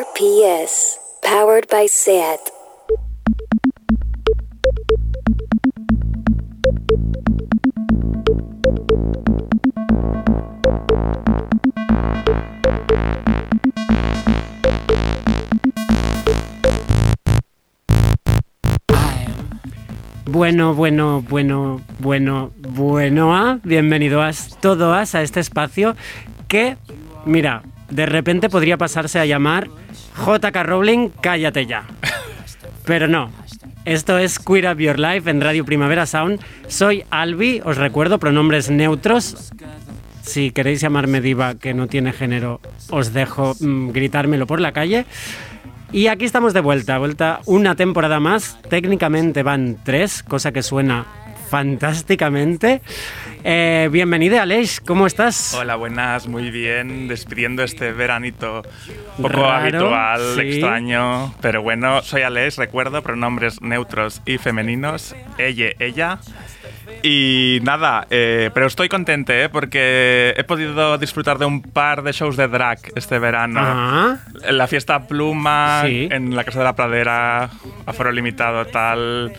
RPS, powered by SAT. Bueno, bueno, bueno, bueno, bueno, ah, bienvenidos todos a este espacio que, mira, de repente podría pasarse a llamar JK Rowling, cállate ya. Pero no, esto es Queer Up Your Life en Radio Primavera Sound. Soy Albi, os recuerdo, pronombres neutros. Si queréis llamarme diva que no tiene género, os dejo mm, gritármelo por la calle. Y aquí estamos de vuelta, vuelta una temporada más. Técnicamente van tres, cosa que suena fantásticamente. Eh, bienvenida, Aleix, ¿cómo estás? Hola, buenas, muy bien. Despidiendo este veranito poco Raro, habitual, sí. extraño. Pero bueno, soy Aleix, recuerdo, pronombres neutros y femeninos. Ella, ella. Y nada, eh, pero estoy contente ¿eh? porque he podido disfrutar de un par de shows de drag este verano. Ah, En la fiesta Pluma, Sí. en la Casa de la Pradera, aforo limitado, tal.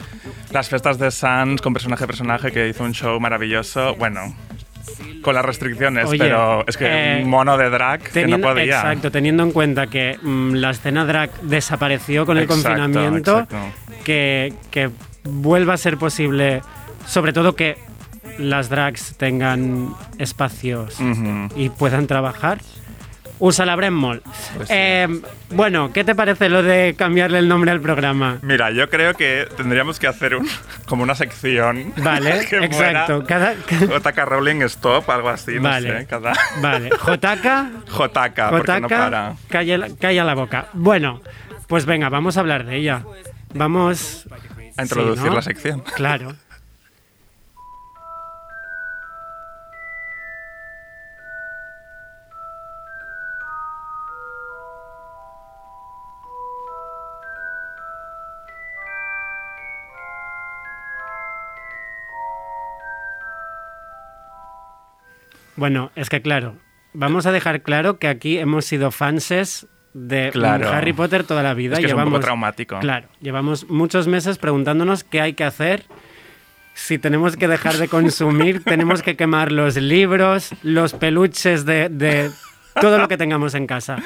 Las fiestas de Sans con personaje personaje que hizo un show maravilloso. Bueno, con las restricciones, Oye, pero es que eh, un mono de drag que no teniendo- podía. Exacto, teniendo en cuenta que mm, la escena drag desapareció con el Exacto, confinamiento, exacto. Que, que vuelva a ser posible, sobre todo que las drags tengan espacios y puedan trabajar. Usa la Bremol. Pues sí. Eh, bueno, ¿qué te parece lo de cambiarle el nombre al programa? Mira, yo creo que tendríamos que hacer un, como una sección. Vale, que exacto. Cada, fuera JK Rowling Stop, algo así, no Vale. sé. Cada... vale, Jotaka, JK, porque no para. calla, la- calla la boca. Bueno, pues venga, vamos a hablar de ella. Vamos A introducir Sí, ¿no? la sección. Claro. Bueno, es que claro, vamos a dejar claro que aquí hemos sido fanses de Claro. Harry Potter toda la vida. Es que es un llevamos, poco traumático. Claro, llevamos muchos meses preguntándonos qué hay que hacer. Si tenemos que dejar de consumir, tenemos que quemar los libros, los peluches de, de todo lo que tengamos en casa.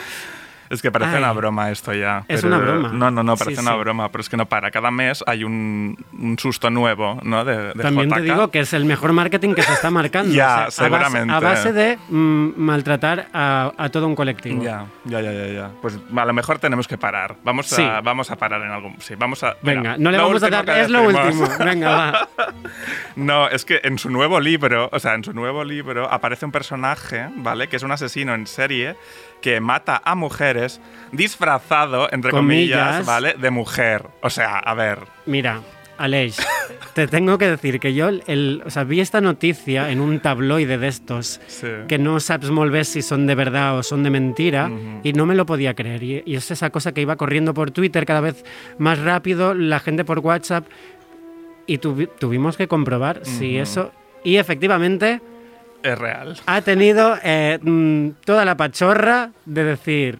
Es que parece Ay. una broma esto ya. Es pero- una broma. No, no, no, Sí, parece una broma, pero es que no para. Cada mes hay un, un susto nuevo, ¿no? De, de También te digo que es el mejor marketing que se está marcando. Ya, seguramente. A base, de mm, maltratar a, a todo un colectivo. Ya, ya, ya, ya, ya. Pues a lo mejor tenemos que parar. Vamos a, Sí. vamos a parar en algún. Sí, vamos a. Venga, mira, no le vamos a dar. Es lo último. Venga, va. No, es que en su nuevo libro, o sea, en su nuevo libro aparece un personaje, ¿vale? Que es un asesino en serie que mata a mujeres disfrazado, entre comillas, Comillas. ¿vale? De mujer. O sea, a ver. Mira, Aleix, te tengo que decir que yo el, o sea, vi esta noticia en un tabloide de estos Sí. que no sabes molt bé si son de verdad o son de mentira y no me lo podía creer. Y, y es esa cosa que iba corriendo por Twitter cada vez más rápido, la gente por WhatsApp y tuvi- tuvimos que comprobar si eso... Y efectivamente Es real. ha tenido eh, mm, toda la pachorra de decir,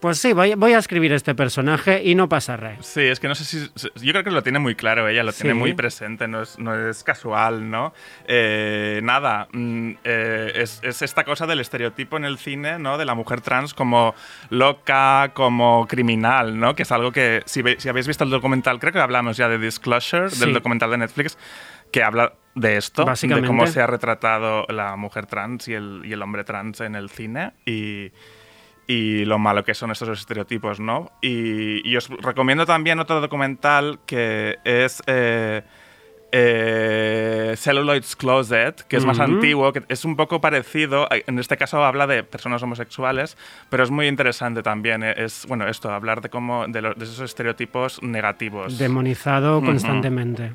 pues sí, voy, voy a escribir este personaje y no pasa nada. Sí, es que no sé si. Yo creo que lo tiene muy claro ella, lo tiene muy presente, no es, no es casual, ¿no? Eh, nada, mm, eh, es, es esta cosa del estereotipo en el cine, ¿no? De la mujer trans como loca, como criminal, ¿no? Que es algo que, si, ve- si habéis visto el documental, creo que hablamos ya de Disclosure, Sí. del documental de Netflix, que habla de esto, de cómo se ha retratado la mujer trans y el, y el hombre trans en el cine. Y y lo malo que son estos estereotipos, ¿no? Y, y os recomiendo también otro documental que es eh, eh, Celluloid's Closet, que es más antiguo, que es un poco parecido, en este caso habla de personas homosexuales, pero es muy interesante también, eh, es, bueno, esto, hablar de, cómo, de, los- de esos estereotipos negativos. Demonizado constantemente.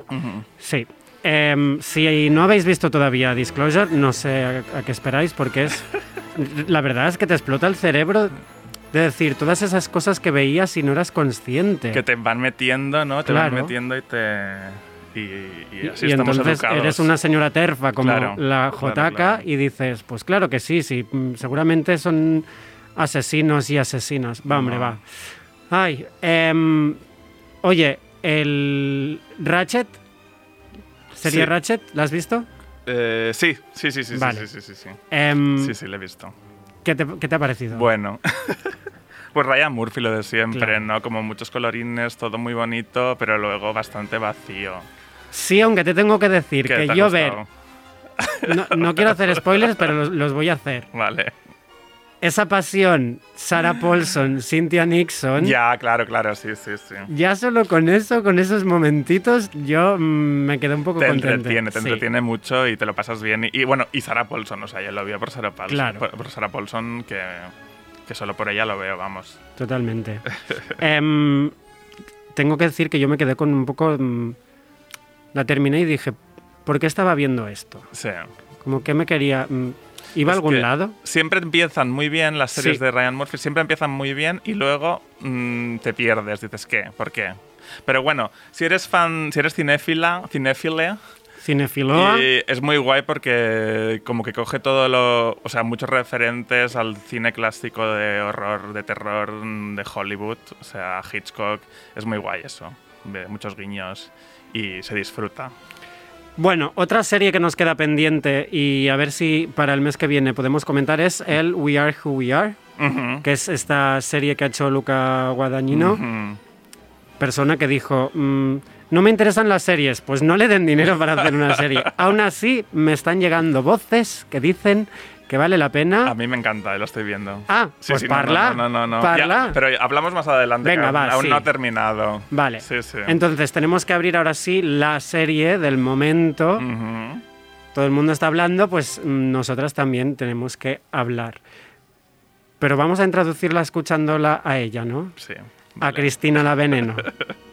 Sí. Em, si no habéis visto todavía Disclosure, no sé a, a qué esperáis, porque es. La verdad es que te explota el cerebro de decir todas esas cosas que veías y no eras consciente. Que te van metiendo, ¿no? Te Claro. van metiendo y te... Y, y así y estamos entonces educados. eres una señora terfa como Claro, la claro, Jotaka claro. y dices, pues claro que sí, sí, mm, seguramente son asesinos y asesinas. Va, hombre, No. va. Ay, em, oye, el Ratchet, Sí. Ratchet, ¿la has visto? Eh, sí, sí, sí, sí, sí, Vale. sí, sí, sí, sí. Em, Sí, sí, lo he visto. ¿qué, te, qué te ha parecido? Bueno. Pues Ryan Murphy lo de siempre, Claro. ¿no? Como muchos colorines, todo muy bonito, pero luego bastante vacío. Sí, aunque te tengo que decir ¿Qué que te yo ver, no, no quiero hacer spoilers, pero los, los voy a hacer. Vale. Esa pasión, Sarah Paulson, Cynthia Nixon, Ya, claro, claro, sí, sí, sí. ya solo con eso, con esos momentitos, yo mm, me quedé un poco Te contento. entretiene, te Sí. entretiene mucho y te lo pasas bien. Y, y bueno, y Sarah Paulson, o sea, yo lo veo por Sarah Paulson. Claro. Por, por Sarah Paulson, que, que solo por ella lo veo, vamos. Totalmente. Em, tengo que decir que yo me quedé con un poco... mm, la terminé y dije, ¿por qué estaba viendo esto? Sí. Como que me quería... ¿Iba a algún lado? Siempre empiezan muy bien las series Sí. de Ryan Murphy, siempre empiezan muy bien y luego mm, te pierdes. Dices, ¿qué? ¿Por qué? Pero bueno, si eres fan, si eres cinéfila, cinéfile, Cinefiloa. y es muy guay porque como que coge todo lo, o sea, muchos referentes al cine clásico de horror, de terror mm, de Hollywood, o sea, Hitchcock, es muy guay eso, ve muchos guiños y se disfruta. Bueno, otra serie que nos queda pendiente y a ver si para el mes que viene podemos comentar es el We Are Who We Are, que es esta serie que ha hecho Luca Guadagnino, persona que dijo, "Mm, no me interesan las series, pues no le den dinero para hacer una serie. Aún así, me están llegando voces que dicen que vale la pena. A mí me encanta, lo estoy viendo. Ah, pues parla, No, no, no, no. parla. Ya, pero hablamos más adelante. Venga, va, aún sí. no ha terminado. Vale. Sí, sí. Entonces, tenemos que abrir ahora sí la serie del momento. Todo el mundo está hablando, pues nosotras también tenemos que hablar. Pero vamos a introducirla escuchándola a ella, ¿no? Sí. A. Cristina la Veneno.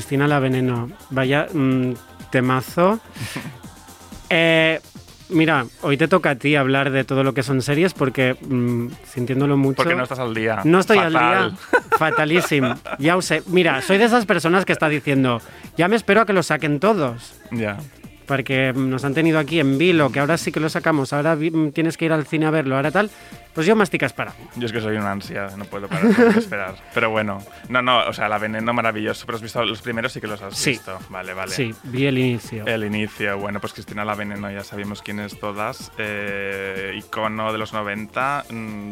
Cristina la Veneno, vaya mm, temazo. Eh, mira, hoy te toca a ti hablar de todo lo que son series porque, mm, sintiéndolo mucho... Porque no estás al día. No estoy Fatal. al día. Fatalísimo. Ya os sé. Mira, soy de esas personas que está diciendo, ya me espero a que lo saquen todos. Ya. Porque nos han tenido aquí en vilo, que ahora sí que lo sacamos, ahora tienes que ir al cine a verlo, ahora tal. Pues yo masticas para. Yo es que soy una ansia, no puedo parar de esperar. Pero bueno, no, no, o sea, la veneno maravilloso. Pero has visto los primeros sí que los has Sí. visto. Vale, vale. Sí, vi el inicio. El inicio, bueno, pues Cristina la Veneno, ya sabemos quién es todas. eh, icono de los 90,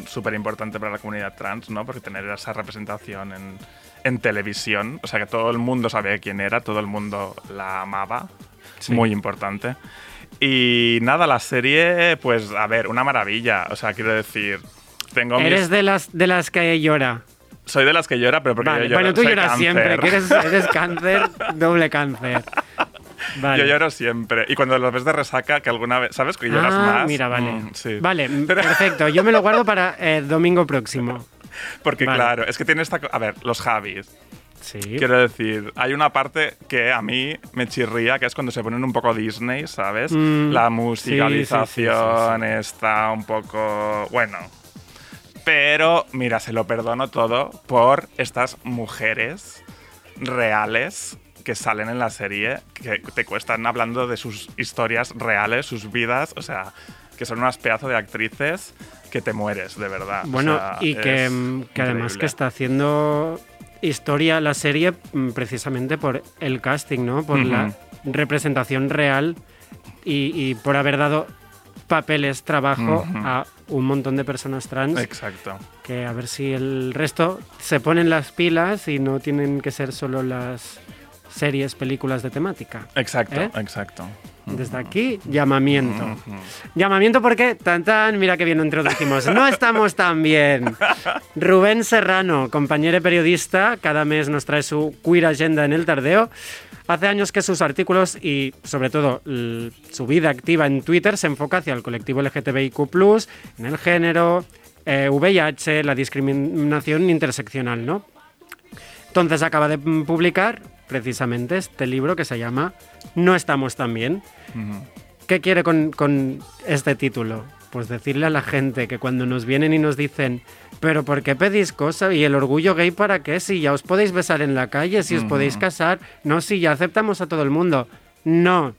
súper importante para la comunidad trans, ¿no? Porque tener esa representación en, en televisión, o sea, que todo el mundo sabía quién era, todo el mundo la amaba, Sí. muy importante. Y nada, la serie, pues, a ver, una maravilla, o sea, quiero decir, tengo mis- Eres de las, de las que llora. Soy de las que llora, pero porque Vale, yo lloro, bueno, tú soy lloras cáncer. siempre, que eres, eres cáncer, doble cáncer. Vale. Yo lloro siempre. Y cuando lo ves de resaca, que alguna vez, ¿sabes? Que lloras ah, más. mira, vale. Mm, sí. Vale, m- Pero- perfecto. Yo me lo guardo para eh, domingo próximo. Porque Vale. claro, es que tiene esta... A ver, los Javis. Sí. Quiero decir, hay una parte que a mí me chirría, que es cuando se ponen un poco Disney, ¿sabes? Mm, La musicalización sí, sí, está un poco... Bueno. Pero, mira, se lo perdono todo por estas mujeres reales que salen en la serie, que te cuestan hablando de sus historias reales, sus vidas, o sea, que son unas pedazos de actrices que te mueres, de verdad. O Bueno, sea, y que, mm, que además que está haciendo historia la serie mm, precisamente por el casting, ¿no? Por la representación real y, y por haber dado papeles trabajo a un montón de personas trans Exacto. que a ver si el resto se ponen las pilas y no tienen que ser solo las series, películas de temática. Exacto, ¿Eh? exacto. Desde aquí, llamamiento. Llamamiento porque, tan tan, mira que bien lo introducimos. No estamos tan bien. Rubén Serrano, compañero y periodista, cada mes nos trae su queer agenda en el tardeo. Hace años que sus artículos y, sobre todo, su vida activa en Twitter se enfoca hacia el colectivo LGTBIQ, en el género, eh, VIH, la discriminación interseccional, ¿no? Entonces acaba de publicar precisamente este libro que se llama No estamos tan bien. ¿Qué quiere con, con este título? Pues decirle a la gente que cuando nos vienen y nos dicen, pero ¿por qué pedís cosas? ¿Y el orgullo gay para qué? Si ya os podéis besar en la calle, si os podéis casar, no, si ya aceptamos a todo el mundo. No,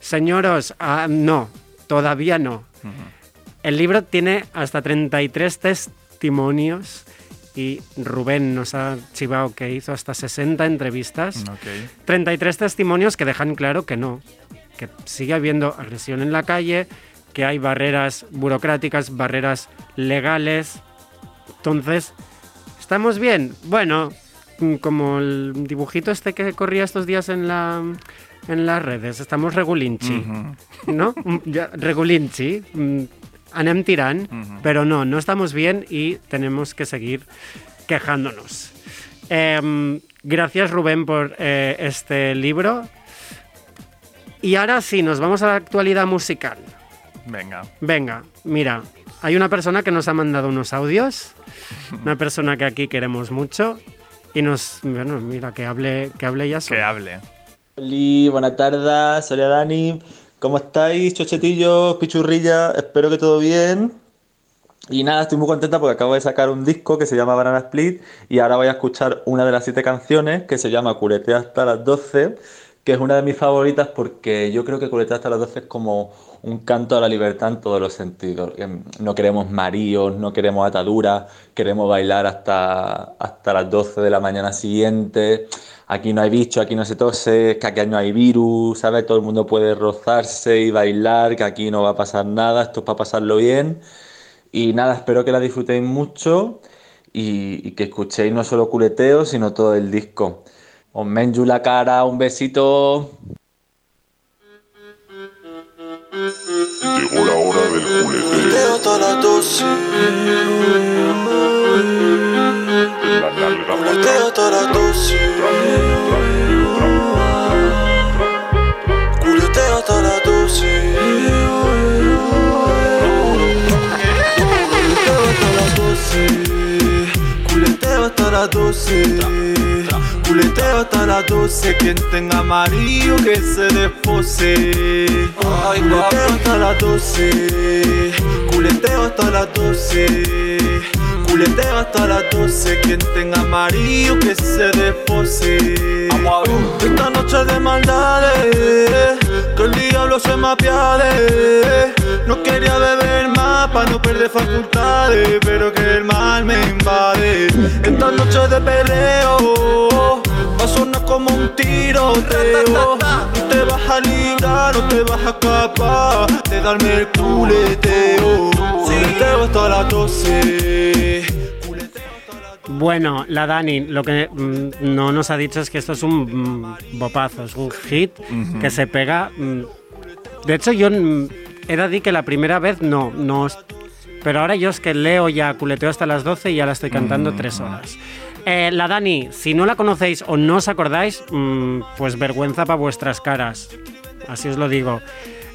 señoros, ah, no, todavía no. El libro tiene hasta 33 testimonios y Rubén nos ha chivado que hizo hasta 60 entrevistas. Ok. 33 testimonios que dejan claro que no, que sigue habiendo agresión en la calle, que hay barreras burocráticas, barreras legales. Entonces, ¿estamos bien? Bueno, mm, como el dibujito este que corría estos días en la en las redes, estamos regulinchi, Ujú. ¿no? Mm, ya, regulinchi, mm, anem tirant, Ujú. pero no, no estamos bien y tenemos que seguir quejándonos. Em, gracias Rubén por eh, este libro. Y ahora sí, nos vamos a la actualidad musical. Venga. Venga, mira, hay una persona que nos ha mandado unos audios, una persona que aquí queremos mucho y nos, bueno, mira, que hable, que hable ya Que hable. Hola, buenas tardes, soy Dani. ¿Cómo estáis, chochetillos, pichurrillas? Espero que todo bien. Y nada, estoy muy contenta porque acabo de sacar un disco que se llama Banana Split y ahora voy a escuchar una de las siete canciones que se llama Culetea hasta las 12, que es una de mis favoritas porque yo creo que Culetea hasta las 12 es como un canto a la libertad en todos los sentidos. Em, No queremos maríos, no queremos ataduras, queremos bailar hasta, hasta las 12 de la mañana siguiente. Aquí no hay bicho, aquí no se tose, que aquí no hay virus, ¿sabes? Todo el mundo puede rozarse y bailar, que aquí no va a pasar nada, esto es para pasarlo bien. Y nada, espero que la disfrutéis mucho y, y que escuchéis no solo culeteo, sino todo el disco. Os menju la cara, un besito. Llegó la hora del jugueteo. Hasta las 12, La nalga jugueteo hasta las 12, culeteo hasta las 12. Culeteo hasta las 12, culeteo hasta las 12, quien tenga amarillo que se despose. Culeteo hasta las 12, culeteo hasta las 12. Culeteo hasta las 12, quien tenga amarillo que se despose. Esta noche de maldades, que el diablo se me apiade. No quería beber más para no perder facultades, pero que el mal me invade. Esta noche de perreo, va a sonar como un tiroteo. No te vas a librar, no te vas a escapar de darme el culeteo. Culeteo hasta las 12. Culeteo hasta las 12. Bueno, la Dani, lo que mm, no nos ha dicho es que esto es un mm, bopazo, es un hit que se pega. mm. De hecho, yo he de decir que la primera vez no, no. Pero ahora yo es que leo ya culeteo hasta las 12 y ya la estoy cantando tres horas. Eh, la Dani, si no la conocéis o no os acordáis, pues vergüenza para vuestras caras. Así os lo digo.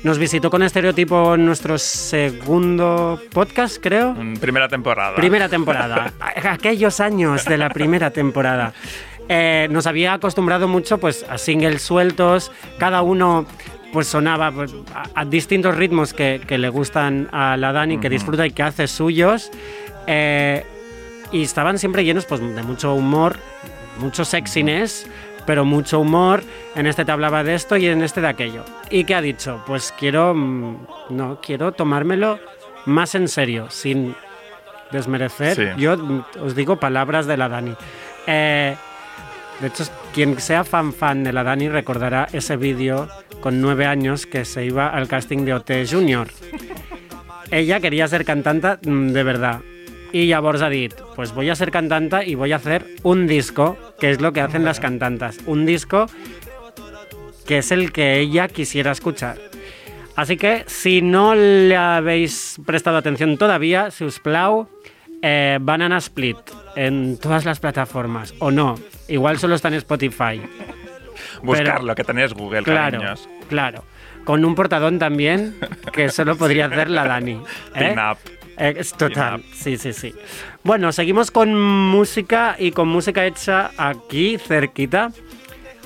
Nos visitó con Estereotipo en nuestro segundo podcast, creo. Primera temporada. Primera temporada. Aquellos años de la primera temporada. Eh, nos había acostumbrado mucho pues, a singles sueltos, cada uno pues sonaba pues, a, a distintos ritmos que, que le gustan a la Dani, que disfruta y que hace suyos. Eh, y estaban siempre llenos pues, de mucho humor, mucho sexiness, pero mucho humor. En este te hablaba de esto y en este de aquello. ¿Y qué ha dicho? Pues quiero, mm, no, quiero tomármelo más en serio, sin desmerecer. Sí. Yo mm, os digo palabras de la Dani. Eh, de hecho, quien sea fan fan de la Dani recordará ese vídeo con nueve años que se iba al casting de OT Junior. ella quería ser cantanta mm, de verdad. Y llavors ha dit, pues voy a ser cantanta y voy a hacer un disco, que es lo que hacen las cantantas. Un disco que es el que ella quisiera escuchar. Así que si no le habéis prestado atención todavía, si os plau, eh, Banana Split en todas las plataformas, o no, igual solo está en Spotify. Buscarlo, que tenéis Google, Claro, cariños. claro. Con un portadón también, que solo podría hacer la Dani. ¿eh? Eh, es total, sí, sí, sí. Bueno, seguimos con música y con música hecha aquí, cerquita.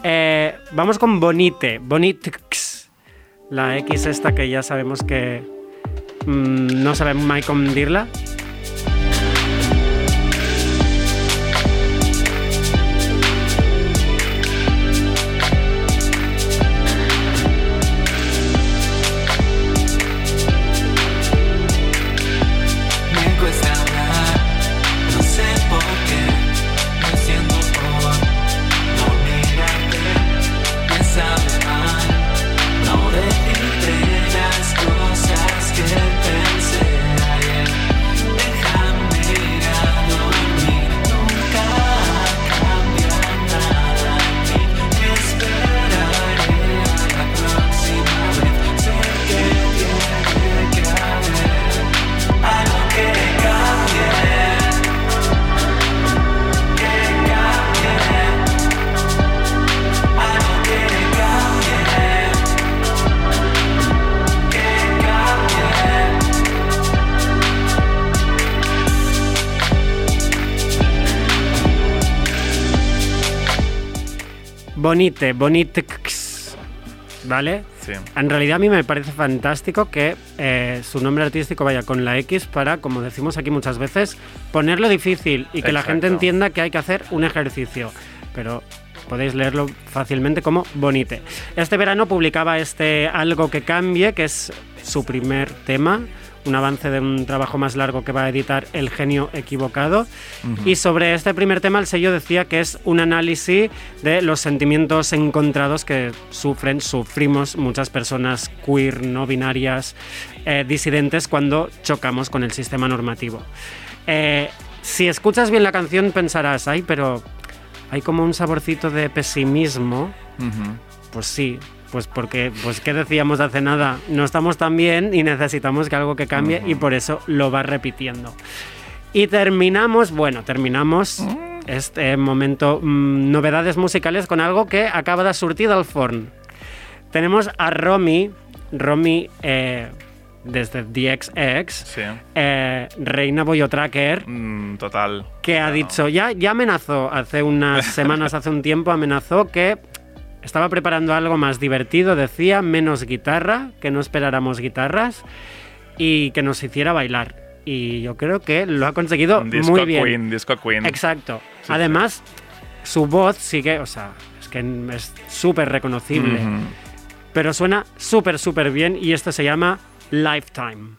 Eh, vamos con Bonite, Bonitx. La X esta que ya sabemos que mm, no sabemos mai com dir-la. Bonite, Bonitx. ¿Vale? Sí. En realidad a mí me parece fantástico que eh, su nombre artístico vaya con la X para, como decimos aquí muchas veces, ponerlo difícil y que la gente entienda que hay que hacer un ejercicio. Pero podéis leerlo fácilmente como Bonite. Este verano publicaba este Algo que cambie, que es su primer tema, un avance de un trabajo más largo que va a editar El genio equivocado. Y sobre este primer tema el sello decía que es un análisis de los sentimientos encontrados que sufren, sufrimos muchas personas queer, no binarias, eh, disidentes cuando chocamos con el sistema normativo. Eh, si escuchas bien la canción pensarás, ay, pero hay como un saborcito de pesimismo. Pues sí, pues porque, pues ¿qué decíamos hace nada? No estamos tan bien y necesitamos que algo que cambie y por eso lo va repitiendo. Y terminamos, bueno, terminamos este momento, mm, novedades musicales con algo que acaba de sortir del forn. Tenemos a Romy, Romy eh, desde DXX, Sí. eh, Reina Boyotracker, Mm, total. que ha dicho, ya, ya amenazó hace unas semanas, hace un tiempo, amenazó que estaba preparando algo más divertido, decía, menos guitarra, que no esperáramos guitarras y que nos hiciera bailar. Y yo creo que lo ha conseguido Un disco muy bien. Queen, disco Queen. Exacto. Sí, Además, su voz sigue, o sea, es que es súper reconocible, pero suena súper, súper bien y esto se llama Lifetime.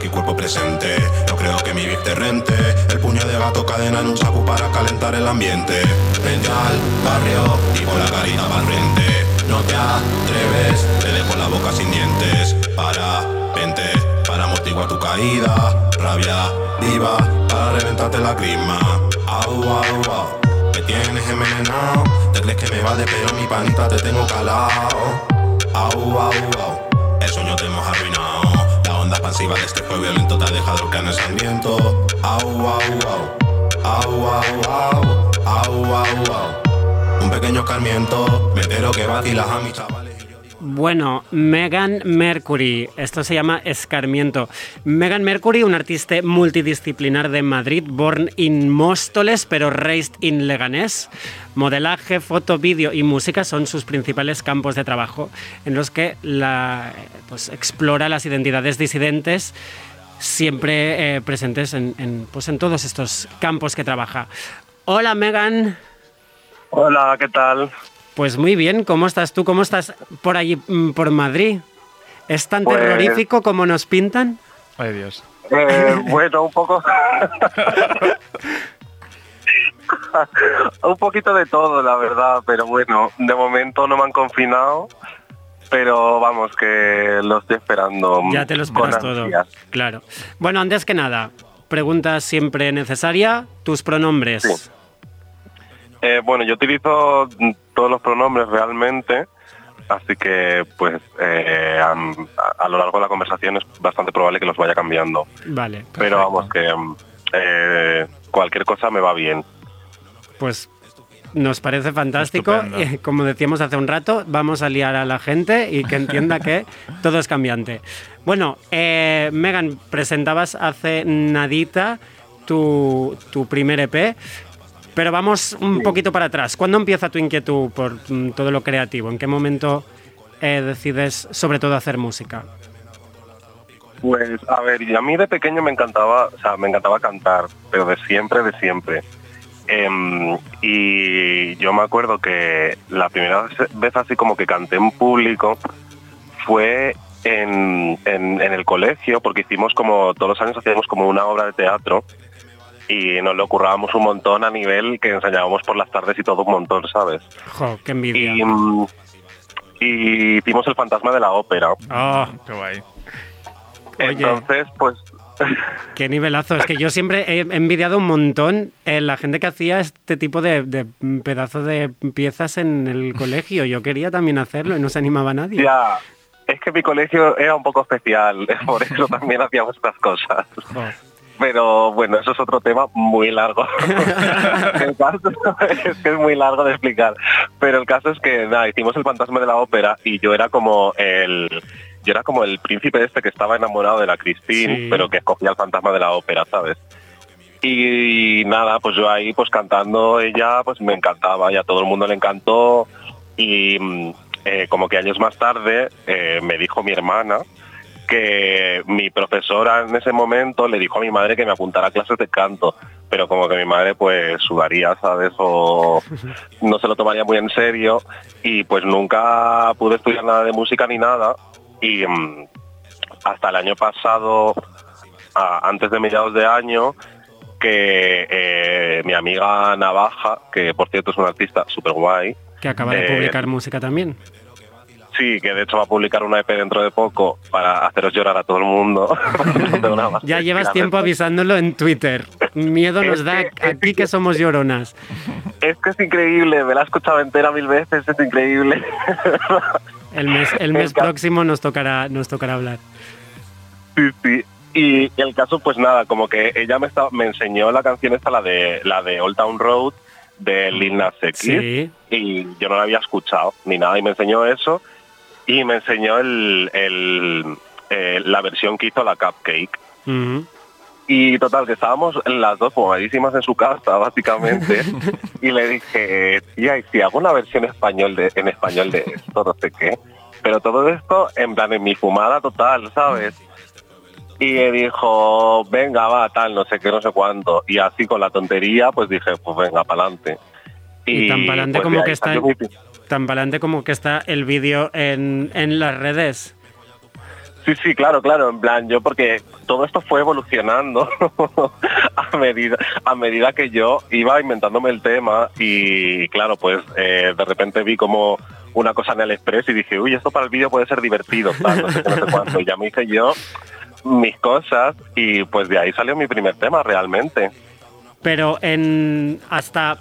Aquí cuerpo presente. No creo que mi beat te rente. El puño de gato cadena en un sapo para calentar el ambiente. Vente al barrio y con la carita para frente. No te atreves, te dejo la boca sin dientes. Para, vente, para amortiguar tu caída. Rabia, viva, para reventarte la crisma. Au, au, au. Me tienes envenenado. Te crees que me vale, pero mi panita te tengo calado. Au, au, au. Este fuego violento te ha dejado el cráneo sangriento. Au, au, au. Au, au, au. Au. Un pequeño escarmiento. Me entero que vacilas a mis chavales. Bueno, Megan Mercury, esto se llama Escarmiento. Megan Mercury, un artista multidisciplinar de Madrid, born in Móstoles, pero raised in Leganés. Modelaje, foto, vídeo y música son sus principales campos de trabajo, en los que la, pues, explora las identidades disidentes, siempre eh, presentes en, en, pues, en todos estos campos que trabaja. Hola Megan. Hola, ¿qué tal? Pues muy bien, ¿cómo estás tú? ¿Cómo estás por allí, mm, por Madrid? ¿Es tan Pues- terrorífico como nos pintan? Ay, Dios. Eh, bueno, un poco. un poquito de todo, la verdad, pero bueno, de momento no me han confinado, pero vamos, que lo estoy esperando. Ya te lo esperas todo. Claro. Bueno, antes que nada, pregunta siempre necesaria, tus pronombres. Sí. Eh, bueno, yo utilizo todos los pronombres realmente, así que pues eh, a, a lo largo de la conversación es bastante probable que los vaya cambiando. Vale. Pero vamos, que mm, eh, cualquier cosa me va bien. Pues nos parece fantástico. Estupendo. Como decíamos hace un rato, vamos a liar a la gente y que entienda que todo es cambiante. Bueno, eh, Megan, presentabas hace nadita tu, tu primer EP, pero vamos un poquito para atrás. ¿Cuándo empieza tu inquietud por mm, todo lo creativo? ¿En qué momento eh, decides sobre todo hacer música? Pues a ver, y a mí de pequeño me encantaba, o sea, me encantaba cantar, pero de siempre, de siempre. Em, y yo me acuerdo que la primera vez- vez así como que canté en público fue en, en, en el colegio, porque hicimos como, todos los años hacíamos como una obra de teatro y nos lo currábamos un montón a nivel que enseñábamos por las tardes y todo un montón, ¿sabes? Jo, qué envidia. Y, mm, y hicimos el fantasma de la ópera. Oh, Qué guay. Oye. Entonces, pues Qué nivelazo. Es que yo siempre he envidiado un montón en la gente que hacía este tipo de, de pedazo de piezas en el colegio. Yo quería también hacerlo y no se animaba nadie. Ya, es que mi colegio era un poco especial, por eso también hacíamos estas cosas. Pero bueno, eso es otro tema muy largo. el caso es que es muy largo de explicar. Pero el caso es que nada, hicimos el fantasma de la ópera y yo era como el yo era como el príncipe este que estaba enamorado de la Christine, Sí. pero que escogía el fantasma de la ópera, ¿sabes? Y nada, pues yo ahí pues cantando ella, pues me encantaba y a todo el mundo le encantó. Y mm, eh, como que años más tarde eh, me dijo mi hermana que mi profesora en ese momento le dijo a mi madre que me apuntara a clases de canto, pero como que mi madre pues sudaría, ¿sabes? O no se lo tomaría muy en serio y pues nunca pude estudiar nada de música ni nada y mm, hasta el año pasado, antes de mediados de año, que eh, mi amiga Navaja, que por cierto es una artista súper guay, Que acaba de Eh, publicar música también. Sí, que de hecho va a publicar una EP dentro de poco para haceros llorar a todo el mundo. Ya llevas tiempo avisándolo en Twitter. Miedo nos da que- aquí que somos lloronas. Es que es increíble, me la he escuchado entera mil veces, es increíble. El mes, el mes próximo nos tocará, nos tocará hablar. Sí, sí. Y el caso, pues nada, como que ella me, estaba, me enseñó la canción esta, la de la de Old Town Road, de Lil Nas X, Sí. y yo no la había escuchado ni nada, y me enseñó eso. Y me enseñó el, el, eh, la versión que hizo la Cupcake. Y total, que estábamos las dos fumadísimas en su casa, básicamente. y le dije, tía, ¿y si hago una versión español de, en español de esto, no sé qué? Pero todo esto en plan en mi fumada total, ¿sabes? Y dijo, venga, va, tal, no sé qué, no sé cuánto. Y así con la tontería, pues dije, pues venga, pa'lante. Y tan pa'lante pues, como que está en- Tan pa'lante como que está el vídeo en, en las redes. Sí, sí, claro, claro, en plan, yo porque todo esto fue evolucionando a medida a medida que yo iba inventándome el tema y claro, pues eh, de repente vi como una cosa en el Express y dije, uy, esto para el vídeo puede ser divertido, tal, no sé qué, no sé cuánto. Y ya me hice yo mis cosas y pues de ahí salió mi primer tema realmente. Pero en hasta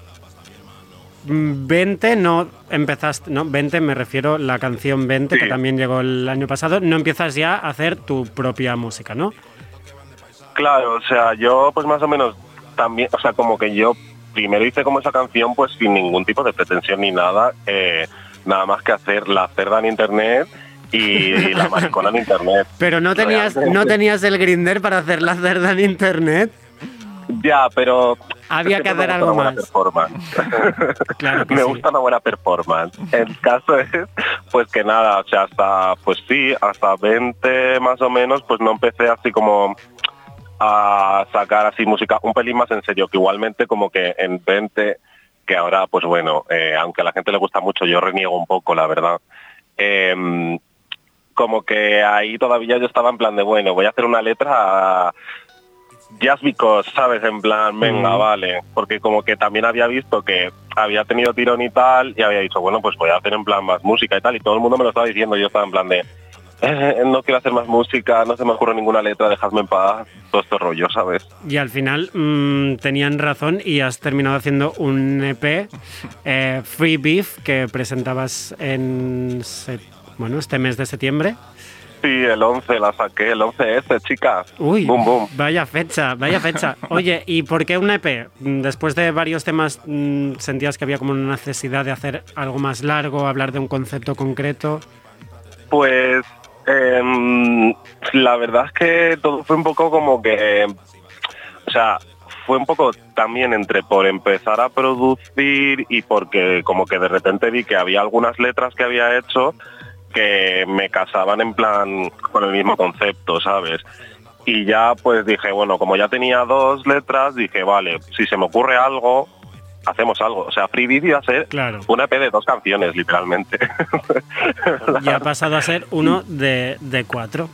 20 no empezaste, no, 20 me refiero la canción 20 que también llegó el año pasado, no empiezas ya a hacer tu propia música, ¿no? Claro, o sea, yo pues más o menos también, o sea, como que yo primero hice como esa canción pues sin ningún tipo de pretensión ni nada, eh, nada más que hacer la cerda en internet y la maricona en internet. Pero no tenías Realmente. no tenías el grinder para hacer la cerda en internet. Ya, pero... Había que hacer algo más. performance. Claro que me sí. gusta una buena performance. El caso es, pues que nada, o sea, hasta, pues sí, hasta 20 más o menos, pues no empecé así como a sacar así música un pelín más en serio, que igualmente como que en 20, que ahora, pues bueno, eh, aunque a la gente le gusta mucho, yo reniego un poco, la verdad. Em, como que ahí todavía yo estaba en plan de, bueno, voy a hacer una letra just because, ¿sabes? En plan, venga, Mm. vale. Porque como que también había visto que había tenido tirón y tal, y había dicho, bueno, pues voy a hacer en plan más música y tal, y todo el mundo me lo estaba diciendo, yo estaba en plan de, "Eh, no quiero hacer más música, no se me ocurre ninguna letra, dejadme en paz, todo este rollo, ¿sabes? Y al final mm, tenían razón y has terminado haciendo un EP, eh, Free Beef, que presentabas en bueno, este mes de septiembre. Sí, el 11 la saqué, el 11S, chicas. Uy, Boom, boom. vaya fecha, vaya fecha. Oye, ¿y por qué un EP? Después de varios temas, mm, ¿sentías que había como una necesidad de hacer algo más largo, hablar de un concepto concreto? Pues em, la verdad es que todo fue un poco como que, o sea, fue un poco también entre por empezar a producir y porque como que de repente vi que había algunas letras que había hecho que me casaban en plan con el mismo concepto, ¿sabes? Y ya pues dije, bueno, como ya tenía dos letras, dije, vale, si se me ocurre algo, hacemos algo. O sea, Free Beat iba a ser Claro. una EP de dos canciones, literalmente. Ya ha pasado a ser uno de, de cuatro.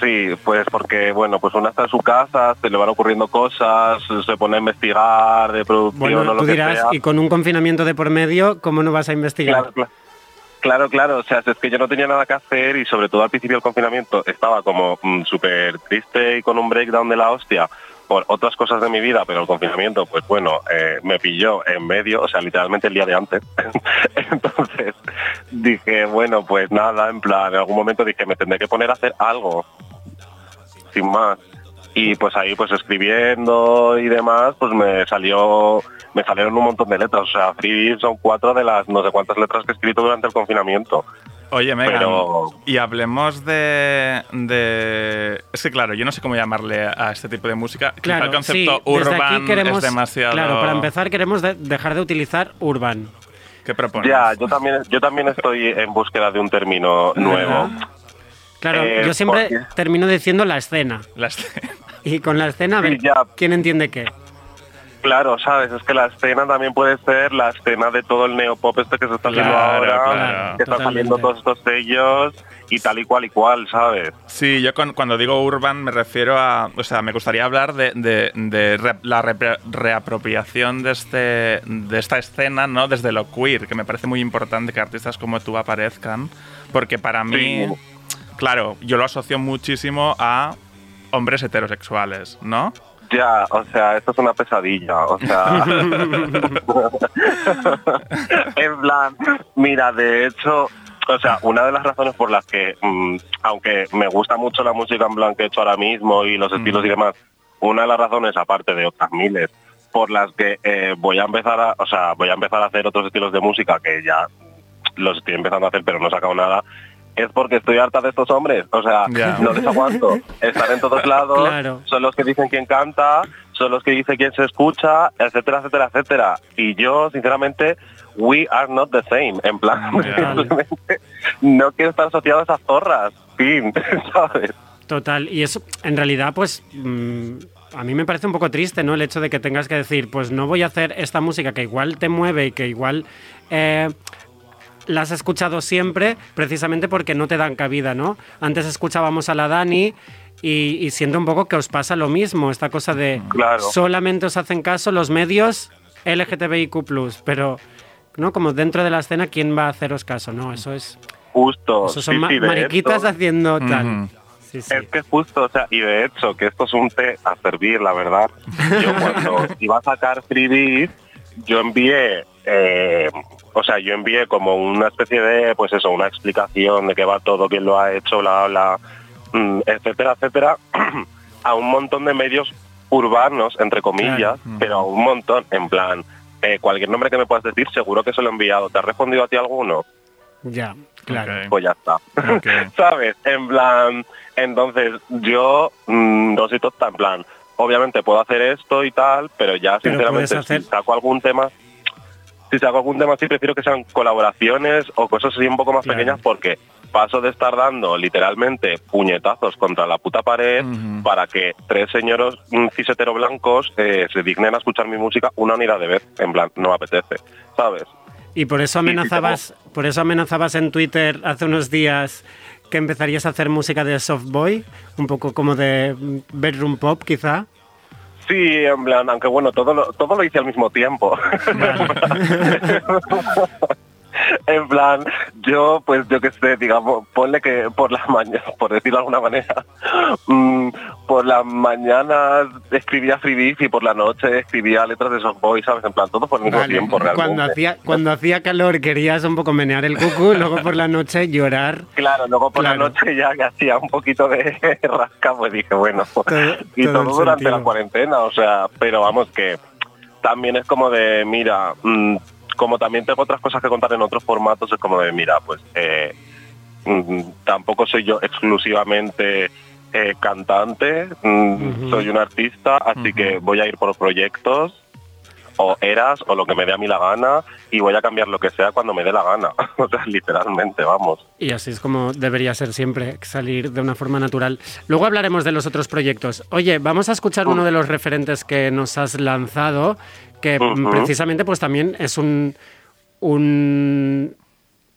Sí, pues porque, bueno, pues uno está en su casa, se le van ocurriendo cosas, se pone a investigar de producción Bueno, o lo tú que dirás, sea. y con un confinamiento de por medio, ¿cómo no vas a investigar? Claro, claro. Claro, claro, o sea, es que yo no tenía nada que hacer y sobre todo al principio del confinamiento estaba como mm, súper triste y con un breakdown de la hostia por otras cosas de mi vida, pero el confinamiento, pues bueno, eh, me pilló en medio, o sea, literalmente el día de antes. Entonces dije, bueno, pues nada, en plan, en algún momento dije, me tendré que poner a hacer algo, sin más. Y pues ahí, pues escribiendo y demás, pues me salió, me salieron un montón de letras. O sea, Free son cuatro de las no sé cuántas letras que he escrito durante el confinamiento. Oye, Megan, Pero- y hablemos de, de... Es que claro, yo no sé cómo llamarle a este tipo de música. Quizá Claro, el concepto sí, desde urban aquí queremos, es demasiado... Claro, para empezar queremos de- dejar de utilizar urban. ¿Qué propones? Ya, yo también, yo también estoy en búsqueda de un término nuevo. Claro, Eh, yo siempre porque- termino diciendo la escena. La escena. Y con la escena, a ver, Sí, ya. ¿quién entiende qué? Claro, sabes, es que la escena también puede ser la escena de todo el neopop este que se está haciendo Claro, ahora, claro. que están saliendo todos estos sellos y tal y cual y cual, ¿sabes? Sí, yo con- cuando digo urban me refiero a... O sea, me gustaría hablar de, de- de re- la repre- reapropiación de, este, de esta escena, ¿no? Desde lo queer, que me parece muy importante que artistas como tú aparezcan, porque para mí... Claro, yo lo asocio muchísimo a hombres heterosexuales, ¿no? Ya, o sea, esto es una pesadilla, o sea... en plan, mira, de hecho, o sea, una de las razones por las que, mm, aunque me gusta mucho la música en plan que he hecho ahora mismo y los estilos y demás, una de las razones, aparte de otras miles, por las que eh, voy a empezar a, o sea, voy a empezar a hacer otros estilos de música que ya los estoy empezando a hacer, pero no he sacado nada, es porque estoy harta de estos hombres. O sea, Ya. no les aguanto. Están en todos lados, Claro. son los que dicen quién canta, son los que dicen quién se escucha, etcétera, etcétera, etcétera. Y yo, sinceramente, we are not the same. En plan, simplemente no quiero estar asociado a esas zorras. Fin, ¿sabes? Total, y eso en realidad pues mm, a mí me parece un poco triste, ¿no? El hecho de que tengas que decir, pues no voy a hacer esta música que igual te mueve y que igual eh, la has escuchado siempre precisamente porque no te dan cabida, ¿no? Antes escuchábamos a la Dani y, y siento un poco que os pasa lo mismo, esta cosa de Claro. solamente os hacen caso los medios LGTBIQ+, pero no como dentro de la escena quién va a haceros caso, no, eso es Justo. eso son sí, ma- sí, de mariquitas hecho. haciendo tal. Ujú. Sí, sí. Es que justo, o sea, y de hecho, que esto es un té a servir, la verdad. Yo cuando iba a sacar Freebies, yo envié, eh, o sea, yo envié como una especie de, pues eso, una explicación de qué va todo, quién lo ha hecho, bla, bla, mm, etcétera, etcétera, a un montón de medios urbanos, entre comillas, Claro. pero a un montón, en plan, eh, cualquier nombre que me puedas decir, seguro que se lo he enviado. ¿Te ha respondido a ti alguno? Ya, claro. Pues ya está. ¿Sabes? En plan, entonces yo mm, no soy tonta, en plan, obviamente puedo hacer esto y tal, pero ya Pero sinceramente puedes hacer- si saco algún tema, si saco algún tema sí prefiero que sean colaboraciones o cosas así un poco más Claro. pequeñas porque paso de estar dando literalmente puñetazos contra la puta pared para que tres señoros mm, cisetero blancos eh, se dignen a escuchar mi música una unidad de vez, en plan, no me apetece, ¿sabes? Y por eso amenazabas, por eso amenazabas en Twitter hace unos días que empezarías a hacer música de soft boy, un poco como de bedroom pop quizá. Sí, en plan, aunque bueno, todo lo, todo lo hice al mismo tiempo. en plan, yo, pues yo que sé, digamos, ponle que por las mañanas, por decirlo de alguna manera, mm, por las mañanas escribía freebies y por la noche escribía letras de softboy, ¿sabes? En plan, todo por el mismo Vale. tiempo, realmente. Cuando hacía, cuando hacía calor querías un poco menear el cucú, luego por la noche llorar. Claro, luego por Claro. la noche ya que hacía un poquito de rasca, pues dije, bueno, y todo durante sentido. la cuarentena, o sea, pero vamos que también es como de, mira, mm, como también tengo otras cosas que contar en otros formatos, es como de, mira, pues eh, mm, tampoco soy yo exclusivamente eh, cantante, mm, soy un artista, así que voy a ir por proyectos o eras o lo que me dé a mí la gana y voy a cambiar lo que sea cuando me dé la gana, o sea, literalmente, vamos. Y así es como debería ser siempre, salir de una forma natural. Luego hablaremos de los otros proyectos. Oye, vamos a escuchar uno de los referentes que nos has lanzado, que precisamente pues también es un... un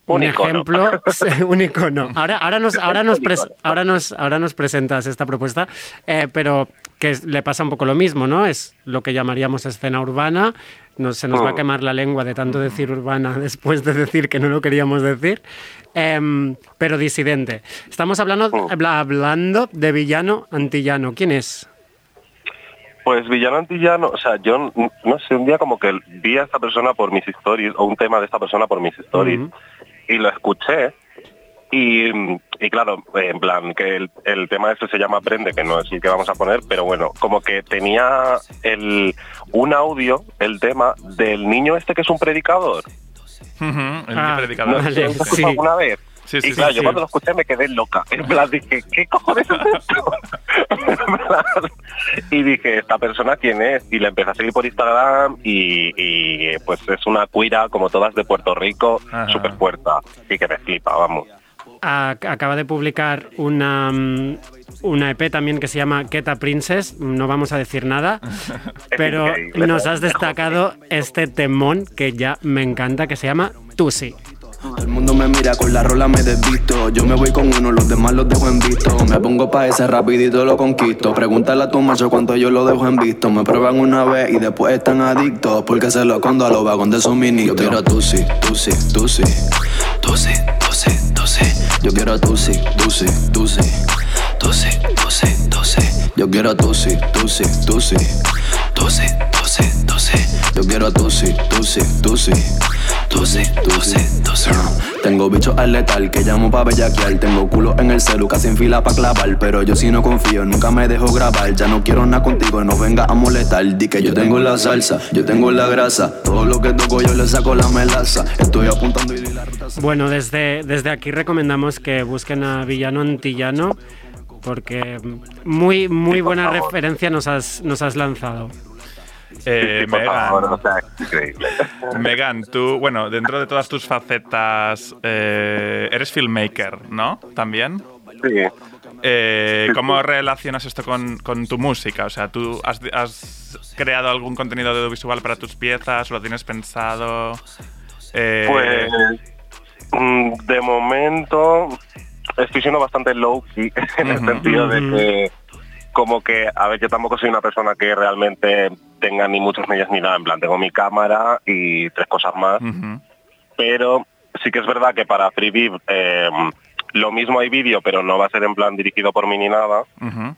Un un icono. ejemplo, un icono. Ahora, ahora, nos, ahora, nos ahora, nos, ahora nos presentas esta propuesta, eh, pero que le pasa un poco lo mismo, ¿no? Es lo que llamaríamos escena urbana. No, se nos va a Mm. quemar la lengua de tanto decir urbana después de decir que no lo queríamos decir. Em, pero disidente. Estamos hablando, Mm. habla- hablando de villano antillano. ¿Quién es? Pues Villano Antillano, o sea, yo no sé, un día como que vi a esta persona por mis stories, o un tema de esta persona por mis stories, Ujú. Y lo escuché, y, y claro, en plan, que el, el tema ese se llama Aprende, que no es el que vamos a poner, pero bueno, como que tenía el, un audio, el tema, del niño este que es un predicador. Ujú, El Ah, predicador. No sé si Vale, lo has escuchado sí. alguna vez. Sí, sí, y claro, sí, yo sí. cuando lo escuché me quedé loca. En plan, dije, ¿qué cojones es esto? Y dije, ¿esta persona quién es? Y le empecé a seguir por Instagram y, y, pues es una cuira como todas de Puerto Rico, súper fuerte. Y que me flipa, vamos. Ac- acaba de publicar una, mm, una EP también que se llama Keta Princess. No vamos a decir nada, pero nos has destacado este temón que ya me encanta, que se llama Tusi. El mundo me mira con la rola me desvisto. Yo me voy con uno, los demás los dejo en visto. Me pongo pa' ese rapidito lo conquisto. Pregúntale a tu macho cuánto yo lo dejo en visto. Me prueban una vez y después están adictos. Porque se lo escondo a los vagón de suministro. Yo quiero tu sí, tu sí, tu sí. Tu sí, tu sí, tu sí. Yo quiero tu sí, tu sí, tu sí. Tu sí, tu sí, tu sí. Yo quiero tu sí, tu sí. Tu sí, tu sí, tu sí. Yo quiero tu sí, tu sí, tu sí. 12, 12, 12. Tengo bichos al letal que llamo pa' bellaquear. Tengo culo en el celu, casi en fila pa' clavar. Pero yo si no confío, nunca me dejo grabar. Ya no quiero nada contigo, no venga a molestar. Di que yo tengo la salsa, yo tengo la grasa. Todo lo que toco yo le saco la melaza. Estoy apuntando y la ruta Bueno, desde, desde aquí recomendamos que busquen a Villano Antillano porque muy, muy buena referencia nos has, nos has lanzado. Eh, Por Megan, favor, o sea, es increíble. Megan, tú, bueno, dentro de todas tus facetas, eh, eres filmmaker, ¿no? También. Sí. Eh, ¿Cómo relacionas esto con, con tu música? O sea, ¿tú has, has creado algún contenido audiovisual para tus piezas? ¿Lo tienes pensado? Eh, Pues mm, de momento estoy siendo bastante low key en el sentido de que como que, a ver, yo tampoco soy una persona que realmente tenga ni muchos medios ni nada, en plan, tengo mi cámara y tres cosas más, pero sí que es verdad que para Freebie eh, lo mismo hay vídeo, pero no va a ser en plan dirigido por mí ni nada,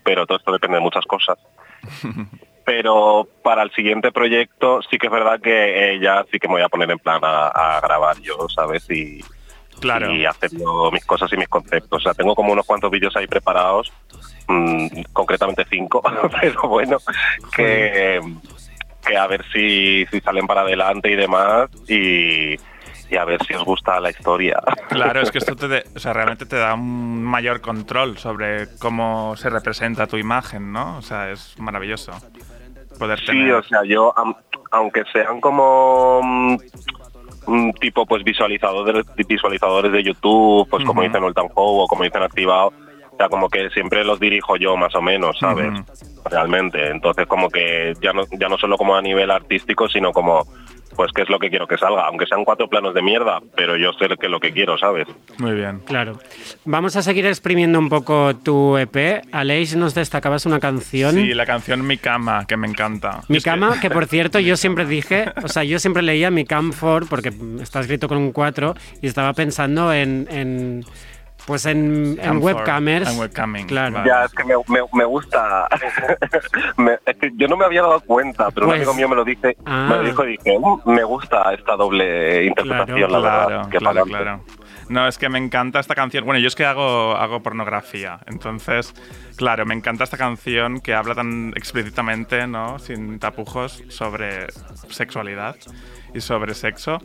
pero todo esto depende de muchas cosas. pero para el siguiente proyecto sí que es verdad que eh, ya sí que me voy a poner en plan a, a grabar yo, ¿sabes? Y, Claro. y hacer mis cosas y mis conceptos. O sea, tengo como unos cuantos vídeos ahí preparados, mm, concretamente cinco, pero bueno, que, que a ver si, si salen para adelante y demás y, y a ver si os gusta la historia. Claro, es que esto te, de- o sea, realmente te da un mayor control sobre cómo se representa tu imagen, ¿no? O sea, es maravilloso poder Sí, tener... o sea, yo, aunque sean como mm, un tipo pues visualizadores, visualizadores de YouTube, pues como dicen Ultan How o como dicen Activado, sea, como que siempre los dirijo yo más o menos, ¿sabes? Realmente. Entonces como que ya no, ya no solo como a nivel artístico, sino como pues qué es lo que quiero que salga, aunque sean cuatro planos de mierda, pero yo sé que es lo que quiero, ¿sabes? Muy bien. Claro. Vamos a seguir exprimiendo un poco tu EP. Aleix, nos destacabas una canción. Sí, la canción Mi Cama, que me encanta. Mi Es cama, que por cierto, yo siempre dije, o sea, yo siempre leía mi cam for porque está escrito con un 4 y estaba pensando en, en pues en, en Cam for, webcamers. en webcamming, Claro. Ya, es que me, me- me gusta. Me- es que yo no me había dado cuenta, pero Pues- un amigo mío me lo dice, Ah. me lo dijo y dije, "Mm, me gusta esta doble interpretación, la Claro, verdad. que claro, pa'lante". claro. No, es que me encanta esta canción. Bueno, yo es que hago, hago pornografía. Entonces, claro, me encanta esta canción que habla tan explícitamente, ¿no? Sin tapujos, sobre sexualidad y sobre sexo.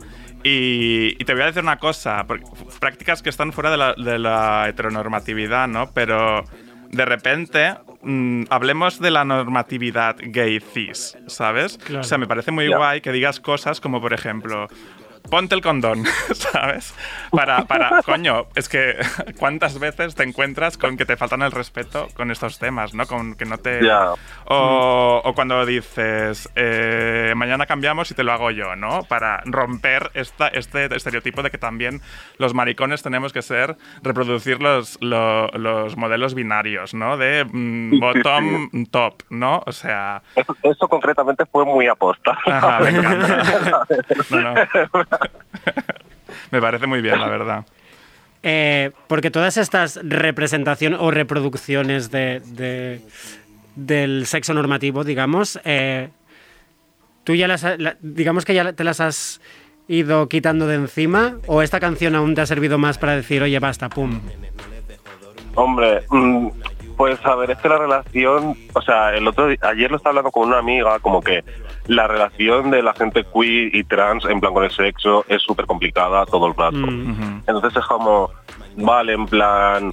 Y, y te voy a decir una cosa, porque prácticas que están fuera de la, de la heteronormatividad, ¿no? Pero de repente mm, hablemos de la normatividad gay cis, ¿sabes? Claro. O sea, me parece muy guay que digas cosas como, por ejemplo, ponte el condón, ¿sabes? Para, para, coño, es que cuántas veces te encuentras con que te faltan el respeto con estos temas, ¿no? Con que no te... O, o cuando dices, eh, mañana cambiamos y te lo hago yo, ¿no? Para romper esta, este estereotipo de que también los maricones tenemos que ser, reproducir los, lo- los modelos binarios, ¿no? De mm, bottom, top, ¿no? O sea... Eso, eso concretamente fue muy aposta. Ajá, me encanta. No, no. Me parece muy bien, la verdad. Eh, porque todas estas representaciones o reproducciones de, de- del sexo normativo, digamos, eh, tú ya las, la- digamos que ya te las has ido quitando de encima o esta canción aún te ha servido más para decir, oye, basta, pum. Hombre, mm, pues a ver, es que la relación, o sea, el otro ayer lo estaba hablando con una amiga, como que la relación de la gente queer y trans, en plan con el sexo, es súper complicada todo el rato. Mm. Entonces es como, vale, en plan,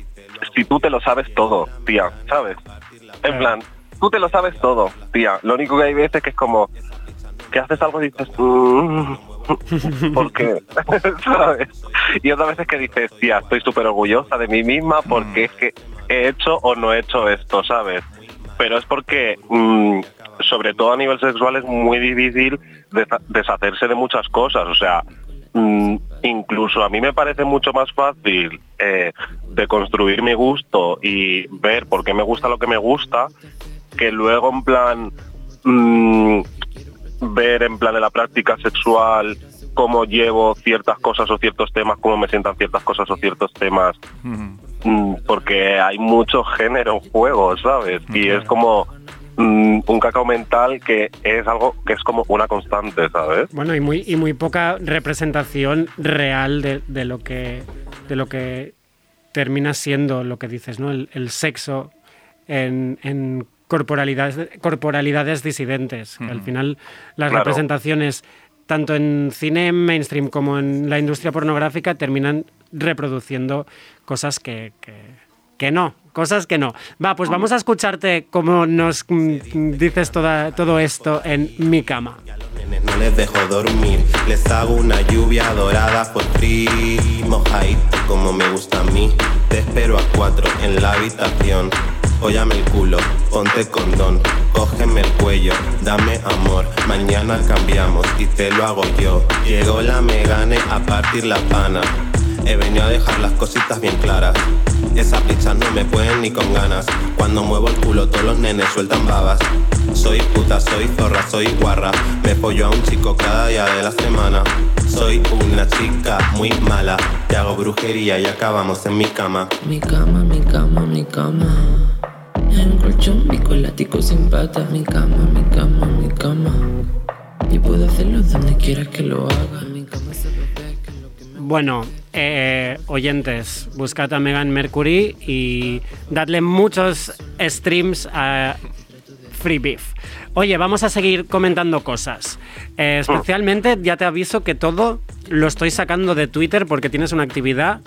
si tú te lo sabes todo, tía, ¿sabes? En plan, tú te lo sabes todo, tía. Lo único que hay veces que es como, que haces algo y dices, "Mm, ¿por qué? ¿Sabes? Y otras veces que dices, tía, estoy súper orgullosa de mí misma porque es que he hecho o no he hecho esto, ¿sabes? Pero es porque, mm, sobre todo a nivel sexual, es muy difícil deshacerse de muchas cosas. O sea, mm, incluso a mí me parece mucho más fácil eh, de construir mi gusto y ver por qué me gusta lo que me gusta, que luego en plan mm, ver en plan de la práctica sexual cómo llevo ciertas cosas o ciertos temas, cómo me sientan ciertas cosas o ciertos temas, mm, porque hay mucho género en juego, ¿sabes? Y es como un cacao mental que es algo que es como una constante, ¿sabes? Bueno, y muy, y muy poca representación real de, de lo que de lo que termina siendo lo que dices, ¿no? El, el sexo en, en corporalidades, corporalidades disidentes. que Al final, las Claro. representaciones, tanto en cine mainstream como en la industria pornográfica, terminan reproduciendo cosas que, que- que no, cosas que no. Va, pues vamos a escucharte cómo nos mm, dices toda, todo esto en mi cama. No les dejo dormir, les hago una lluvia dorada por free. Mojadito como me gusta a mí. Te espero a cuatro en la habitación. Óyame el culo, ponte condón. Cógeme el cuello, dame amor. Mañana cambiamos y te lo hago yo. Llegó la Megane a partir la pana. He venido a dejar las cositas bien claras. Esas pizzas no me pueden ni con ganas. Cuando muevo el culo, todos los nenes sueltan babas. Soy puta, soy zorra, soy guarra. Me pollo a un chico cada día de la semana. Soy una chica muy mala. Te hago brujería y acabamos en mi cama. Mi cama, mi cama, mi cama. En un colchón bicolático sin patas. Mi cama, mi cama, mi cama. Y puedo hacerlo donde quieras que lo haga. Bueno, eh, oyentes, buscad a Megan Mercury y dadle muchos streams a Free Beef. Oye, vamos a seguir comentando cosas. Eh, especialmente, ya te aviso que todo lo estoy sacando de Twitter porque tienes una actividad.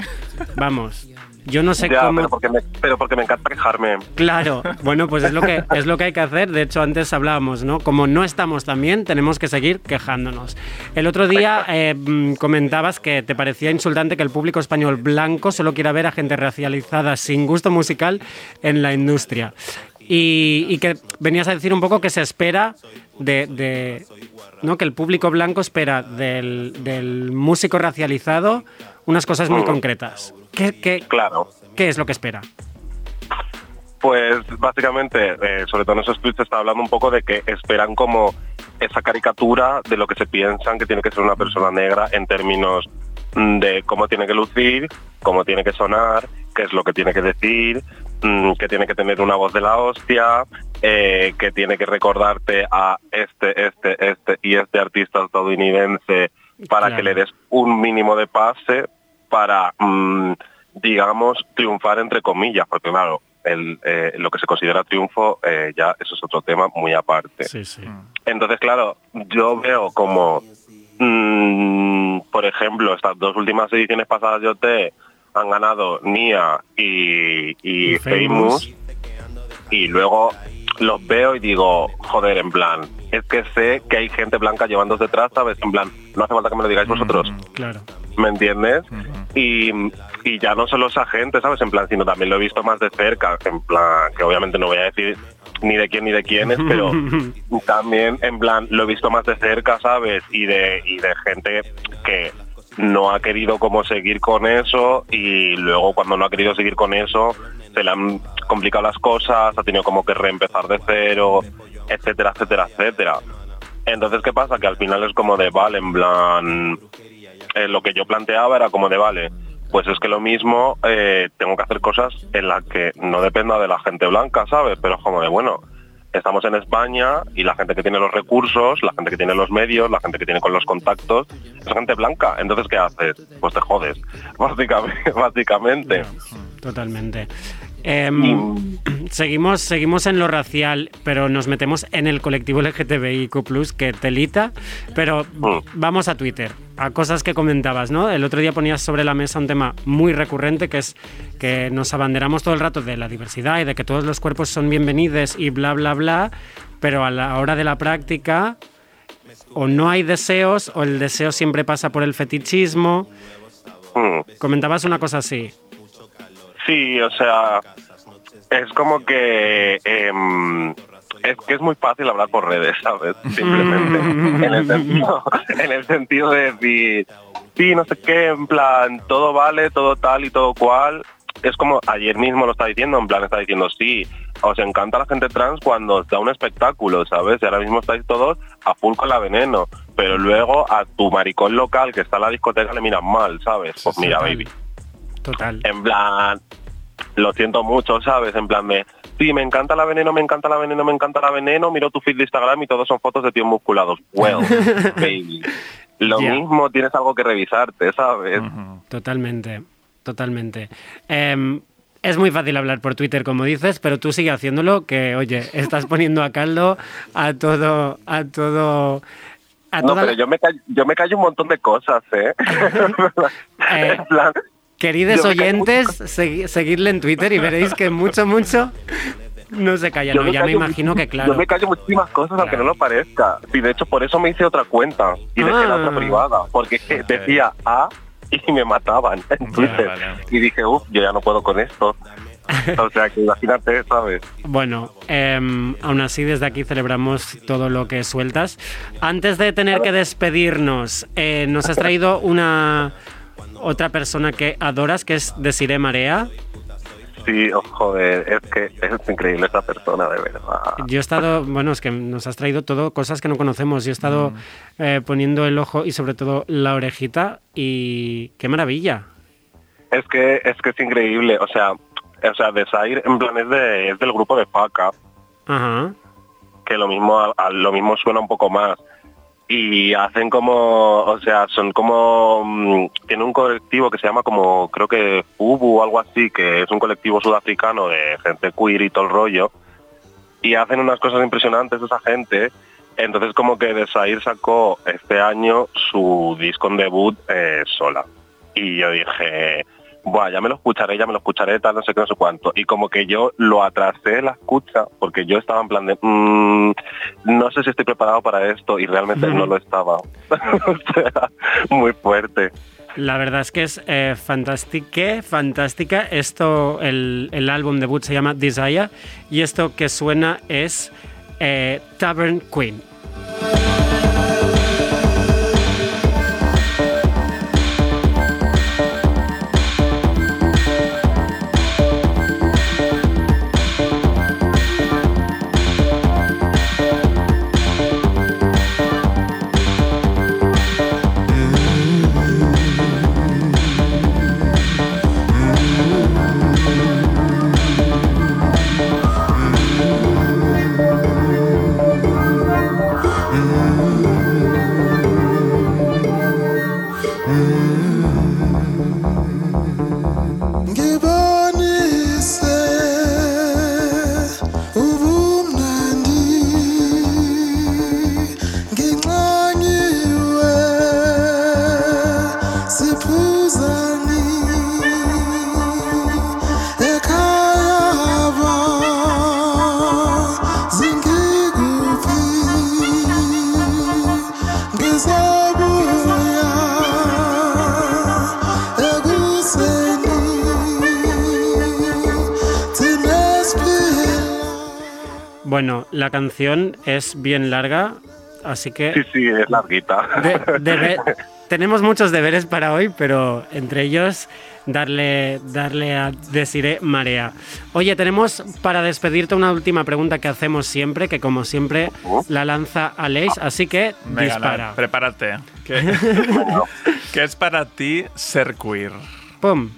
Vamos, yo no sé Ya, cómo. pero, porque me, pero porque me encanta quejarme. Claro, bueno, pues es lo que es lo que hay que hacer. De hecho, antes hablábamos, ¿no? Como no estamos tan bien, tenemos que seguir quejándonos. El otro día eh, mm, comentabas que te parecía insultante que el público español blanco solo quiera ver a gente racializada sin gusto musical en la industria. Y, y que venías a decir un poco que se espera de, de- ¿no? que el público blanco espera del, del músico racializado unas cosas muy Mm. concretas. ¿Qué, qué, Claro. qué es lo que espera? Pues básicamente, eh, sobre todo en esos tweets está hablando un poco de que esperan como esa caricatura de lo que se piensan que tiene que ser una persona negra en términos mm, de cómo tiene que lucir, cómo tiene que sonar, qué es lo que tiene que decir, mm, que tiene que tener una voz de la hostia, eh, que tiene que recordarte a este, este, este y este artista estadounidense para Claro. que le des un mínimo de pase para, mm, digamos, triunfar entre comillas, porque claro, el, eh, lo que se considera triunfo eh, ya eso es otro tema muy aparte. Sí, sí. Entonces, claro, yo veo como, mm, por ejemplo, estas dos últimas ediciones pasadas de OT han ganado Nia y, y, Y Famous. Famous, y luego los veo y digo, joder, en plan, es que sé que hay gente blanca llevándose detrás, ¿sabes? En plan, no hace falta que me lo digáis vosotros. Claro. ¿me entiendes? y, y ya no solo esa gente, ¿sabes? En plan, sino también lo he visto más de cerca, en plan, que obviamente no voy a decir ni de quién ni de quiénes, pero también, en plan, lo he visto más de cerca, ¿sabes? Y de, y de gente que no ha querido como seguir con eso y luego cuando no ha querido seguir con eso se le han complicado las cosas, ha tenido como que reempezar de cero, etcétera, etcétera, etcétera. Entonces, ¿qué pasa? Que al final es como de, vale, en plan, eh, lo que yo planteaba era como de, vale, pues es que lo mismo, eh, tengo que hacer cosas en las que no dependa de la gente blanca, ¿sabes? Pero es como de, bueno, estamos en España y la gente que tiene los recursos, la gente que tiene los medios, la gente que tiene con los contactos, es gente blanca. Entonces, ¿qué haces? Pues te jodes, básicamente. básicamente. Totalmente. Em, seguimos, seguimos en lo racial, pero nos metemos en el colectivo LGTBIQ, que telita. Pero vamos a Twitter, a cosas que comentabas, ¿no? El otro día ponías sobre la mesa un tema muy recurrente, que es que nos abanderamos todo el rato de la diversidad y de que todos los cuerpos son bienvenidos y bla, bla, bla, pero a la hora de la práctica o no hay deseos o el deseo siempre pasa por el fetichismo. Comentabas una cosa así. Sí, o sea, es como que em, es que es muy fácil hablar por redes, ¿sabes? Simplemente. en, el sentido, en el sentido de decir, sí, no sé qué, en plan, todo vale, todo tal y todo cual. Es como ayer mismo lo está diciendo, en plan está diciendo, sí, os encanta la gente trans cuando os da un espectáculo, ¿sabes? Y ahora mismo estáis todos a full con la veneno, pero luego a tu maricón local que está en la discoteca le miran mal, ¿sabes? Pues mira, baby. Total. En plan, lo siento mucho, ¿sabes? En plan de, Sí, me encanta la veneno, me encanta la veneno, me encanta la veneno. Miro tu feed de Instagram y todos son fotos de tíos musculados. Well, baby. Lo mismo, tienes algo que revisarte, ¿sabes? Totalmente, totalmente. Em, es muy fácil hablar por Twitter, como dices, pero tú sigue haciéndolo, que oye, estás poniendo a caldo a todo, a todo, No, pero yo me, callo, yo me callo un montón de cosas, ¿eh? Eh, En plan, Queridos oyentes, segui- seguidle en Twitter y veréis que mucho, mucho no se calla. Yo No, ya me imagino que claro. Yo me callo muchísimas cosas aunque no lo parezca. Y de hecho por eso me hice otra cuenta y dejé la Ah. otra privada. Porque decía A y me mataban en Twitter. Y dije, uff, yo ya no puedo con esto. o sea que imagínate, ¿sabes? Bueno, em, aún así desde aquí celebramos todo lo que sueltas. Antes de tener que despedirnos, eh, nos has traído una otra persona que adoras, que es Desiree Marea. Sí, oh, joder, es que es increíble esa persona, de verdad. Yo he estado, bueno, es que nos has traído todo cosas que no conocemos. Yo he estado eh, poniendo el ojo y sobre todo la orejita y qué maravilla. Es que es que es increíble, o sea, o sea, Desire en plan es, de, es del grupo de Paca, Ajá. que lo mismo a- a- lo mismo suena un poco más y hacen como o sea son como mm, tiene un colectivo que se llama como creo que Ubu o algo así que es un colectivo sudafricano de gente queer y todo el rollo y hacen unas cosas impresionantes esa gente. Entonces como que Desire sacó este año su disco en debut eh, sola. Y yo dije Buah, ya me lo escucharé, ya me lo escucharé, tal, no sé qué, no sé cuánto. Y como que yo lo atrasé la escucha, porque yo estaba en plan de, "Mm, no sé si estoy preparado para esto, y realmente no lo estaba. o sea, muy fuerte. La verdad es que es eh, fantástica, fantástica. Esto, el, el álbum debut se llama Desire y esto que suena es eh, Tavern Queen. Bueno, la canción es bien larga, así que Sí, sí, es larguita. de- debe- tenemos muchos deberes para hoy, pero entre ellos darle, darle a Desiree Marea. Oye, tenemos para despedirte una última pregunta que hacemos siempre, que como siempre la lanza Aleix, así que Venga, dispara. prepárate. ¿Qué, ¿Qué es para ti ser queer? ¡Pum!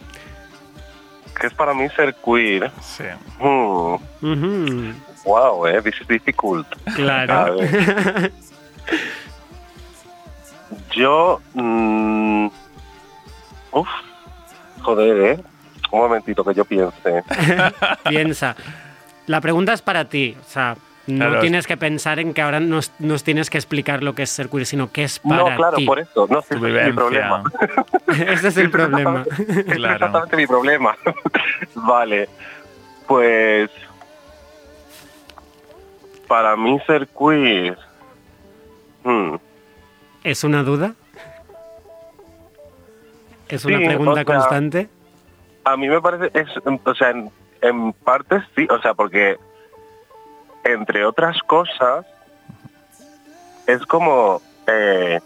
que es para mí ser queer. Sí. Ujú. Wow, eh, this is difficult. Claro. Yo. mm, uf, joder, eh. Un momentito que yo piense. Piensa. La pregunta es para ti. O sea, no Claro. tienes que pensar en que ahora nos, nos tienes que explicar lo que es ser queer, sino que es para No, claro, ti. por eso. No, sí, ese es mi problema. Ese es el problema. Ese es exactamente mi problema. vale. Pues. Para mí ser queer. hmm, ¿Es una duda? ¿Es una pregunta o sea, constante? A mí me parece, es, o sea, en, en parte sí, o sea, porque entre otras cosas es como eh,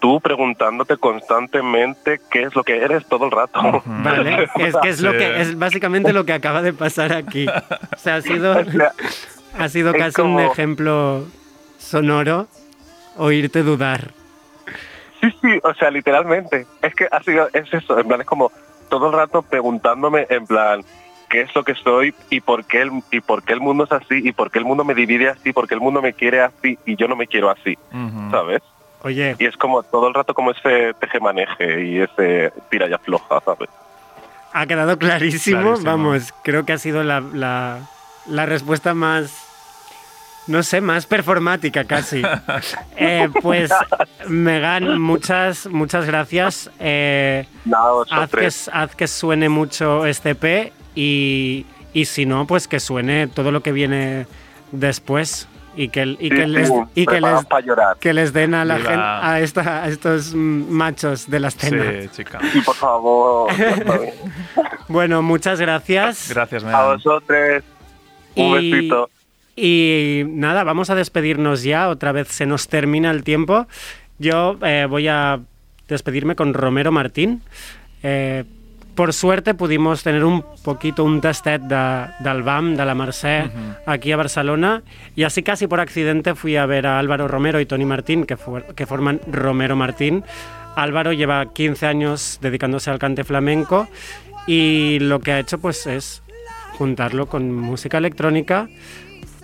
tú preguntntante constantemente qué es lo que eres todo el rato. Vale, es que es lo que es básicamente lo que acaba de pasar aquí. O sea, ha sido ha sido es casi un ejemplo sonoro oírte dudar. Sí, sí, o sea, literalmente. Es que ha sido, es eso, en plan, es como todo el rato preguntándome, en plan, qué es lo que soy y por qué el, y por qué el mundo es así y por qué el mundo me divide así, porque el mundo me quiere así y yo no me quiero así, ¿sabes? Oye, Y es como todo el rato como ese teje-maneje y ese tira y afloja, ¿sabes? ha quedado clarísimo. Clarísimo. Vamos, creo que ha sido la, la- la respuesta más, no sé, más performática casi. Eh, pues, Megan, muchas, muchas gracias. Eh, Nada, haz, que, vosotros. haz que suene mucho este P y, y si no, pues que suene todo lo que viene después. Y que, y Sí, que sí, les, y que les, para llorar. que les den a la Viva. gente, a, esta, a estos machos de la escena. Sí, chica. Y por favor. Bueno, muchas gracias. Gracias, a Megan. vosotros. Un Y- besito. Y nada, vamos a despedirnos ya. Otra vez se nos termina el tiempo. Yo eh, voy a despedirme con Romero Martín. Eh, por suerte pudimos tener un poquito un tastet de, del BAM, de la Mercè, aquí a Barcelona. Y así casi por accidente fui a ver a Álvaro Romero y Tony Martín, que, que forman Romero Martín. Álvaro lleva 15 años dedicándose al cante flamenco y lo que ha hecho pues es juntarlo con música electrónica,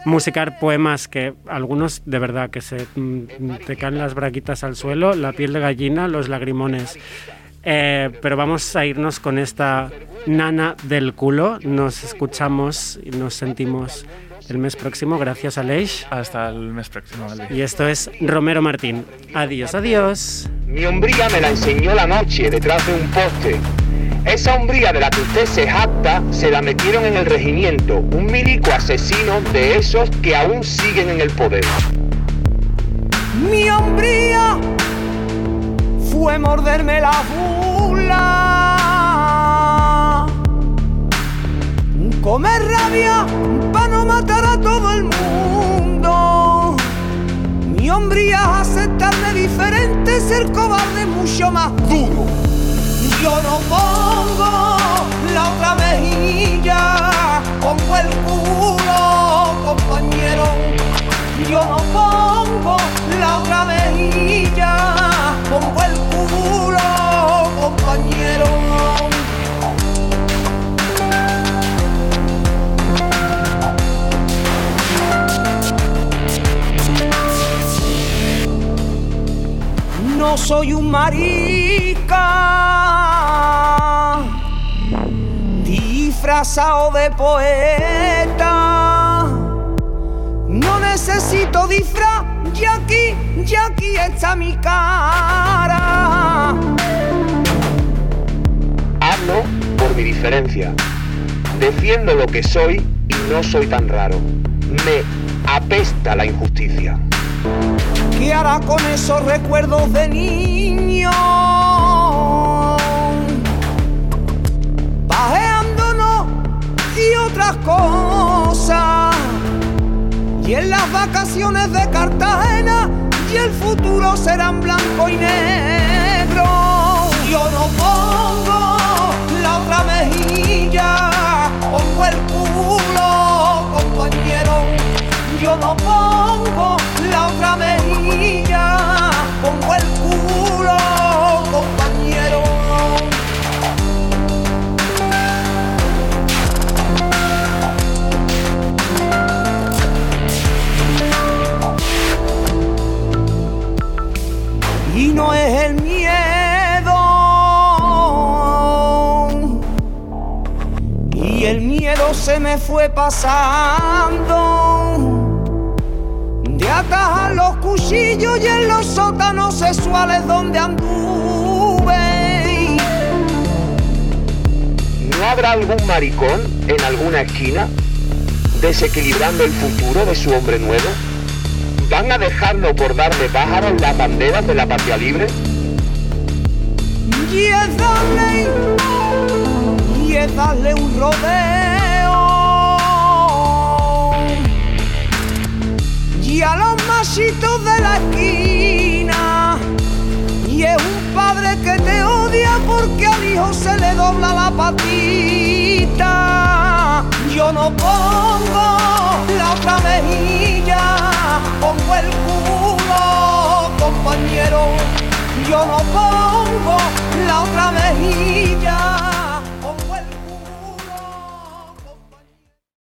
musicar poemas que algunos de verdad que se mm, te caen las braquitas al suelo, la piel de gallina, los lagrimones. Eh, pero vamos a irnos con esta nana del culo. Nos escuchamos y nos sentimos el mes próximo. Gracias, Aleix. Hasta el mes próximo, Albi. Y esto es Romero Martín. Adiós, adiós. Mi hombría me la enseñó la noche detrás de un poste. Esa hombría de la que usted se jacta se la metieron en el regimiento, un milico asesino de esos que aún siguen en el poder. Mi hombría fue morderme la bula. Comer rabia para no matar a todo el mundo. Mi hombría es aceptarme diferente, ser cobarde mucho más duro. Yo no pongo la otra mejilla, pongo el culo, compañero. Yo no pongo la otra mejilla, pongo el culo, compañero. No soy un marica disfrazado de poeta. No necesito disfraz, ya aquí, ya aquí está mi cara. Hablo por mi diferencia. Defiendo lo que soy y no soy tan raro. Me apesta la injusticia. ¿Qué hará con esos recuerdos de niño? Pajeándonos y otras cosas. Y en las vacaciones de Cartagena y el futuro serán blanco y negro. Yo no pongo la otra mejilla, pongo el culo, compañero. Yo no pongo la otra mejilla, pongo el culo, compañero. Y no es el miedo. Y el miedo se me fue pasando. De atajar los cuchillos y en los sótanos sexuales donde anduve. ¿No habrá algún maricón en alguna esquina desequilibrando el futuro de su hombre nuevo? ¿Van a dejarlo por darle pájaros las banderas de la patria libre? Y es darle, y es darle un rodeo. Y a los machitos de la esquina. Y es un padre que te odia porque al hijo se le dobla la patita. Yo no pongo la otra mejilla, pongo el culo, compañero. Yo no pongo